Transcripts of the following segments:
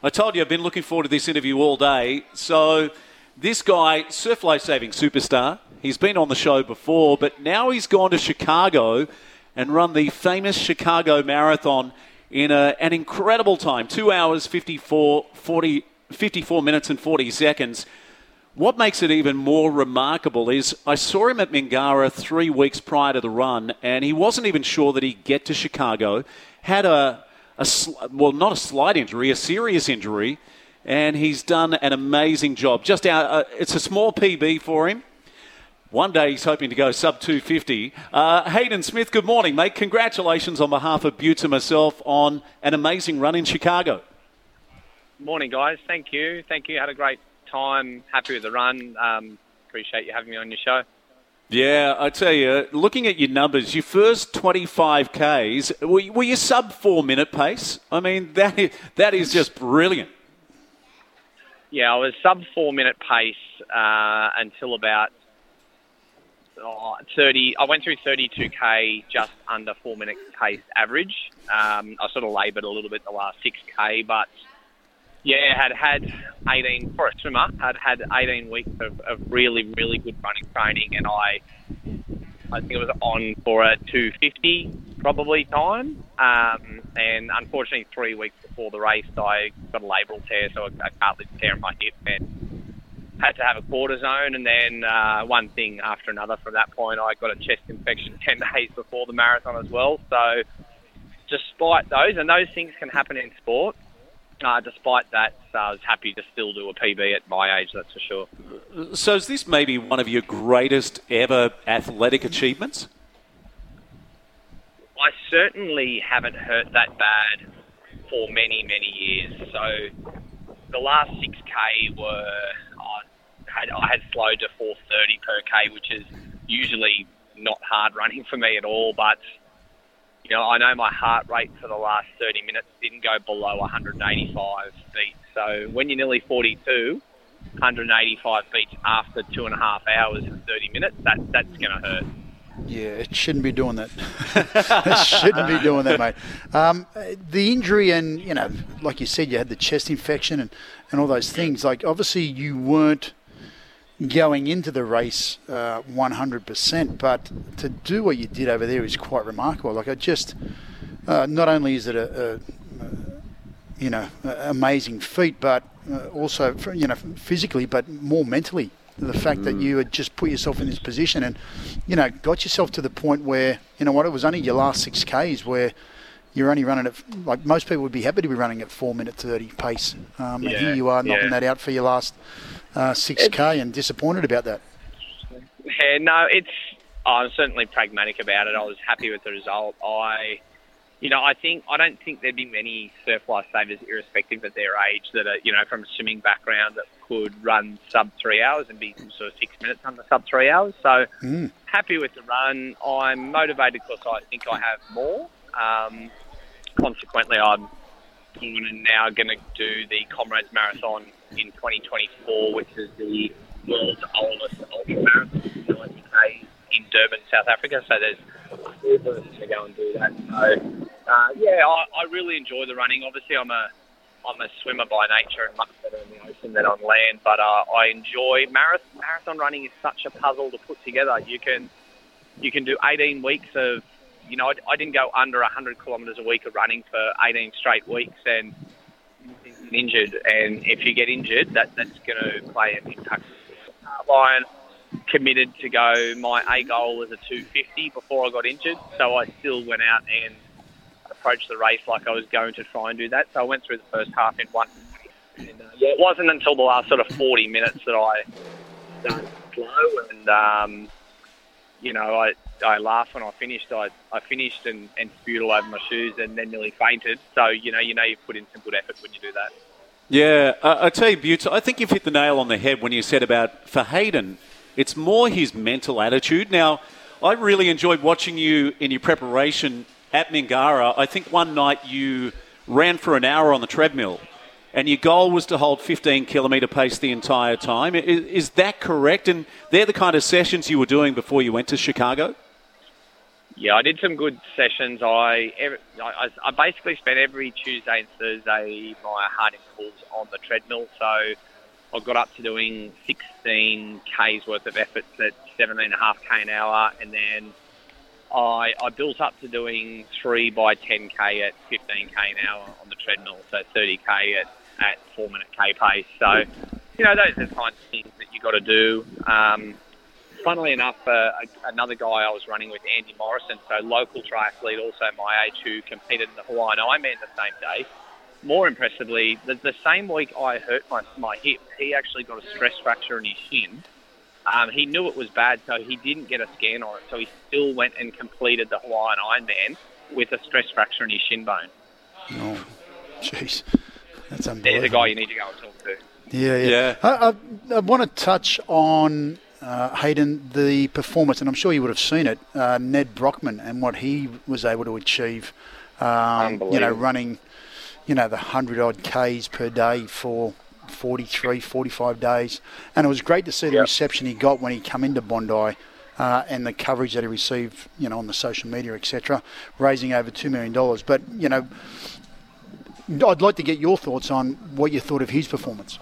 I told you I've been looking forward to this interview all day. So, this guy, surf life saving superstar, he's been on the show before, but now he's gone to Chicago and run the famous Chicago Marathon in a, an incredible time 2 hours, 54, 40, 54 minutes, and 40 seconds. What makes it even more remarkable is I saw him at Mingara three weeks prior to the run, and he wasn't even sure that he'd get to Chicago. Had a, a sl- well, not a slight injury, a serious injury, and he's done an amazing job. Just out, uh, it's a small PB for him. One day he's hoping to go sub 250. Uh, Hayden Smith, good morning, mate. Congratulations on behalf of Butts and myself on an amazing run in Chicago. Morning, guys. Thank you. Thank you. Had a great time. Happy with the run. Um, appreciate you having me on your show. Yeah, I tell you, looking at your numbers, your first 25 Ks, were, were you sub four minute pace? I mean, that is, that is just brilliant. Yeah, I was sub four minute pace uh, until about oh, 30. I went through 32k just under four minute pace average. Um, I sort of laboured a little bit the last 6k, but yeah, had had 18 for a swimmer. Had had 18 weeks of, of really really good running training, and I I think it was on for a 250 probably time. Um, and unfortunately, three weeks before the race, I got a labral tear, so a, a cartilage tear in my hip, and had to have a cortisone. And then uh, one thing after another from that point, I got a chest infection 10 days before the marathon as well. So despite those, and those things can happen in sport. Uh, despite that, uh, I was happy to still do a PB at my age, that's for sure. So, is this maybe one of your greatest ever athletic achievements? I certainly haven't hurt that bad for many, many years. So the last 6K were, I had, I had slowed to 430 per K, which is usually not hard running for me at all, but you know, I know my heart rate for the last 30 minutes didn't go below 185 beats. So when you're nearly 42, 185 beats after two and a half hours and 30 minutes, that, that's going to hurt. Yeah, it shouldn't be doing that. it shouldn't be doing that, mate. Um, the injury, and you know, like you said, you had the chest infection and, and all those things. Like, obviously, you weren't going into the race uh, 100%, but to do what you did over there is quite remarkable. Like, I just, uh, not only is it a, a, a you know, amazing feat, but uh, also, you know, physically, but more mentally. The fact that you had just put yourself in this position and, you know, got yourself to the point where, you know what, it was only your last six Ks where you're only running at, like most people would be happy to be running at 4 minute 30 pace. Um, and here you are knocking yeah. that out for your last uh, 6K and disappointed about that. Yeah, no, it's. I'm certainly pragmatic about it. I was happy with the result. I, you know, I think I don't think there'd be many surf lifesavers, irrespective of their age, that are you know from a swimming background that could run sub three hours and be sort of six minutes under sub three hours. So Mm. happy with the run. I'm motivated because I think I have more. Um, consequently, I'm now going to do the Comrades Marathon in 2024, which is the world's oldest ultra marathon, 90k in Durban, South Africa. So there's four persons to go and do that. So uh, yeah, I, I really enjoy the running. Obviously, I'm a I'm a swimmer by nature and much better in the ocean than on land. But uh, I enjoy marathon. Marathon running is such a puzzle to put together. You can you can do 18 weeks of you know I, I didn't go under 100 kilometres a week of running for 18 straight weeks and injured. And if you get injured, that that's going to play an impact. Uh, Lion committed to go. My A goal was a 250 before I got injured, so I still went out and approached the race like I was going to try and do that. So I went through the first half in one. And, uh, yeah, it wasn't until the last sort of 40 minutes that I started slow, and um, you know, I I laughed when I finished. I I finished and, and spewed all over my shoes, and then nearly fainted. So you know, you know, you put in some good effort when you do that. Yeah, uh, I tell you, Butts, I think you've hit the nail on the head when you said about for Hayden, it's more his mental attitude. Now, I really enjoyed watching you in your preparation at Mingara. I think one night you ran for an hour on the treadmill, and your goal was to hold 15 kilometre pace the entire time. Is, is that correct? And they're the kind of sessions you were doing before you went to Chicago? Yeah, I did some good sessions. I, I, I basically spent every Tuesday and Thursday my hard intervals on the treadmill. So I got up to doing 16 k's worth of efforts at 17.5k an hour, and then I, I built up to doing three by 10k at 15k an hour on the treadmill, so 30k at, at four minute k pace. So, you know, those are the kinds of things that you got to do. Um, funnily enough, uh, another guy I was running with, Andy Morrison, so local triathlete, also my age, who competed in the Hawaiian Ironman the same day. More impressively, the, the same week I hurt my, my hip, he actually got a stress fracture in his shin. Um, he knew it was bad, so he didn't get a scan on it. So he still went and completed the Hawaiian Ironman with a stress fracture in his shin bone. Oh, jeez. That's unbelievable. There's a guy you need to go and talk to. Yeah, yeah. Yeah. I, I, I want to touch on uh, Hayden, the performance, and I'm sure you would have seen it, uh, Ned Brockman and what he was able to achieve. Um, you know, running, you know, the 100 odd Ks per day for 43, 45 days. And it was great to see the Yep. reception he got when he came into Bondi. Uh, and the coverage that he received, you know, on the social media, etc., raising over two million dollars. But you know, I'd like to get your thoughts on what you thought of his performance.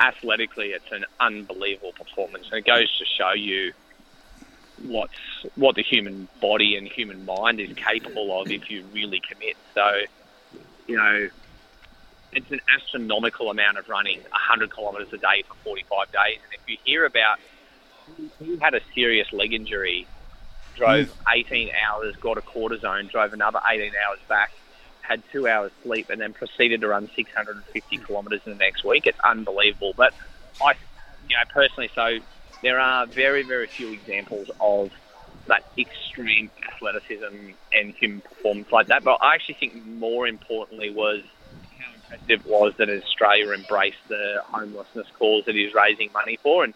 athletically, it's an unbelievable performance, and it goes to show you what's what the human body and human mind is capable of if you really commit. So, you know, it's an astronomical amount of running, 100 kilometres a day for 45 days. And if you hear about, he had a serious leg injury, drove 18 hours, got a cortisone, drove another 18 hours back, had two hours sleep, and then proceeded to run 650 kilometres in the next week. It's unbelievable. But I, you know, personally, so there are very, very few examples of that extreme athleticism and human performance like that. But I actually think more importantly was it was that Australia embraced the homelessness cause that he's raising money for, and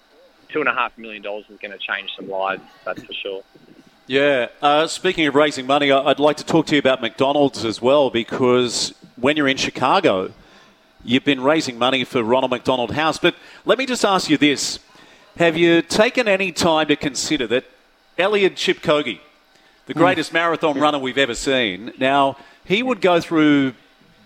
two and a half million dollars is going to change some lives. That's for sure. Yeah. Uh, speaking of raising money, I- I'd like to talk to you about McDonald's as well because when you're in Chicago, you've been raising money for Ronald McDonald House. But let me just ask you this Have you taken any time to consider that Eliud Kipchoge, the greatest marathon runner we've ever seen, now he would go through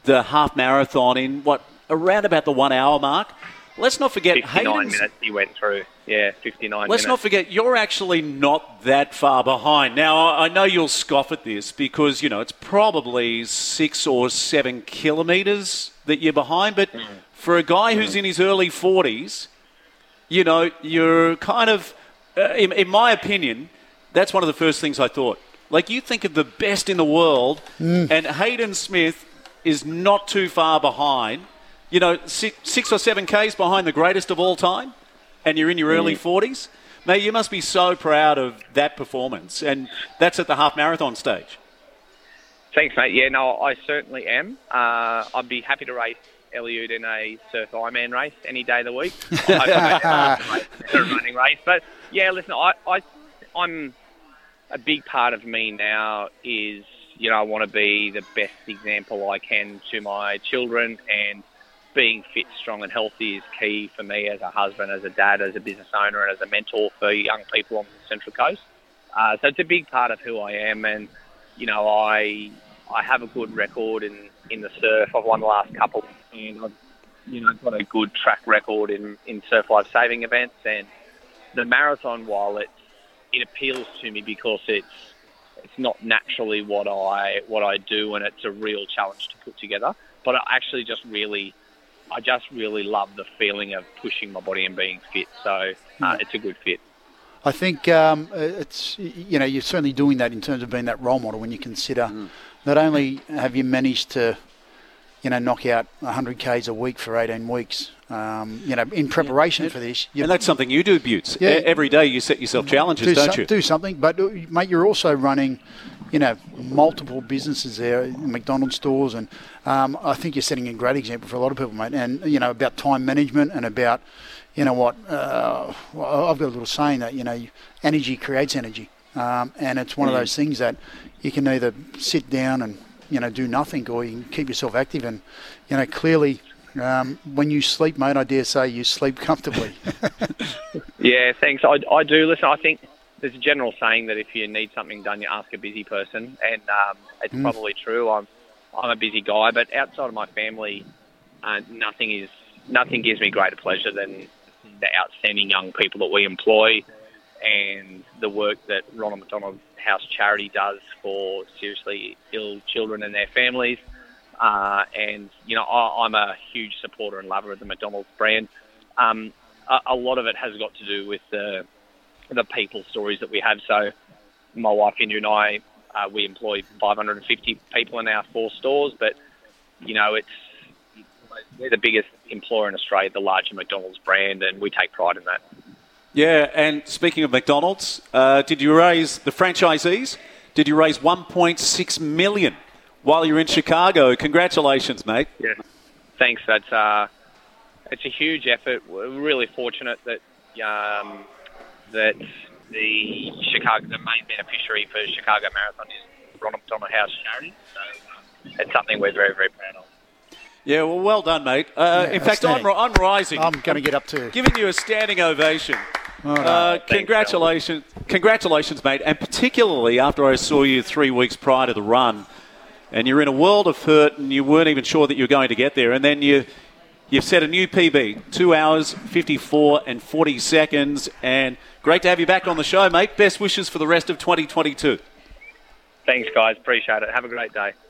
the half marathon in what, around about the one hour mark? Let's not forget 59 Hayden's- minutes he went through. Yeah, 59 Let's minutes. not forget, you're actually not that far behind. Now, I I know you'll scoff at this because, you know, it's probably six or seven kilometres that you're behind, but mm. for a guy who's mm. in his early 40s, you know, you're kind of, uh, in, in my opinion, that's one of the first things I thought. Like, you think of the best in the world, mm. and Hayden Smith is not too far behind. You know, six, six or seven Ks behind the greatest of all time and you're in your early 40s, mate, you must be so proud of that performance. And that's at the half marathon stage. Thanks, mate. Yeah, no, I certainly am. Uh, I'd be happy to race Eliud in a surf Ironman race any day of the week. I hope a running race. But yeah, listen, I, I, I'm a big part of me now is you know I want to be the best example I can to my children, and being fit, strong, and healthy is key for me as a husband, as a dad, as a business owner, and as a mentor for young people on the Central Coast. Uh, so it's a big part of who I am, and you know I I have a good record in, in the surf. I've won the last couple, and I've you know got a good track record in, in surf life saving events. And the marathon, while it it appeals to me because it's it's not naturally what I what I do, and it's a real challenge to put together. But I actually just really I just really love the feeling of pushing my body and being fit. So uh, it's a good fit. I think um, it's you know you're certainly doing that in terms of being that role model when you consider not only have you managed to you know knock out 100 k's a week for 18 weeks um, you know in preparation for this And that's something you do, Butts. Yeah. Every day you set yourself challenges, do, don't some- you? do something but uh, mate you're also running you know, multiple businesses there, McDonald's stores, and um, I think you're setting a great example for a lot of people, mate. And you know about time management and about, you know what, uh, I've got a little saying that you know, energy creates energy, um, and it's one mm. of those things that you can either sit down and you know do nothing, or you can keep yourself active, and you know clearly. Um, when you sleep, mate, I dare say you sleep comfortably. yeah, thanks. I, I do listen. I think there's a general saying that if you need something done, you ask a busy person, and um, it's mm. probably true. I'm I'm a busy guy, but outside of my family, uh, nothing is nothing gives me greater pleasure than the outstanding young people that we employ, and the work that Ronald McDonald House Charity does for seriously ill children and their families. Uh, and you know, I, I'm a huge supporter and lover of the McDonald's brand. Um, a, a lot of it has got to do with the the people stories that we have. So my wife Indra and I, uh, we employ 550 people in our four stores, but you know it's we're the biggest employer in Australia, the larger McDonald's brand, and we take pride in that. Yeah, and speaking of McDonald's, uh, did you raise the franchisees? Did you raise 1.6 million while you're in Chicago? Congratulations, mate. Yeah, thanks. That's uh, it's a huge effort. We're really fortunate that um, that the Chicago, the main beneficiary for Chicago Marathon is Ronald McDonald House Charity. So it's something we're very, very proud of. Yeah, well, well done, mate. Uh, yeah, in fact, I'm, I'm, rising. I'm going to get up to giving you a standing ovation. Oh, no. uh, congratulations, congratulations, mate, and particularly after I saw you three weeks prior to the run, and you're in a world of hurt, and you weren't even sure that you were going to get there, and then you you've set a new PB, two hours, 54 and 40 seconds, and Great to have you back on the show, mate. Best wishes for the rest of 2022. Thanks, guys. Appreciate it. Have a great day.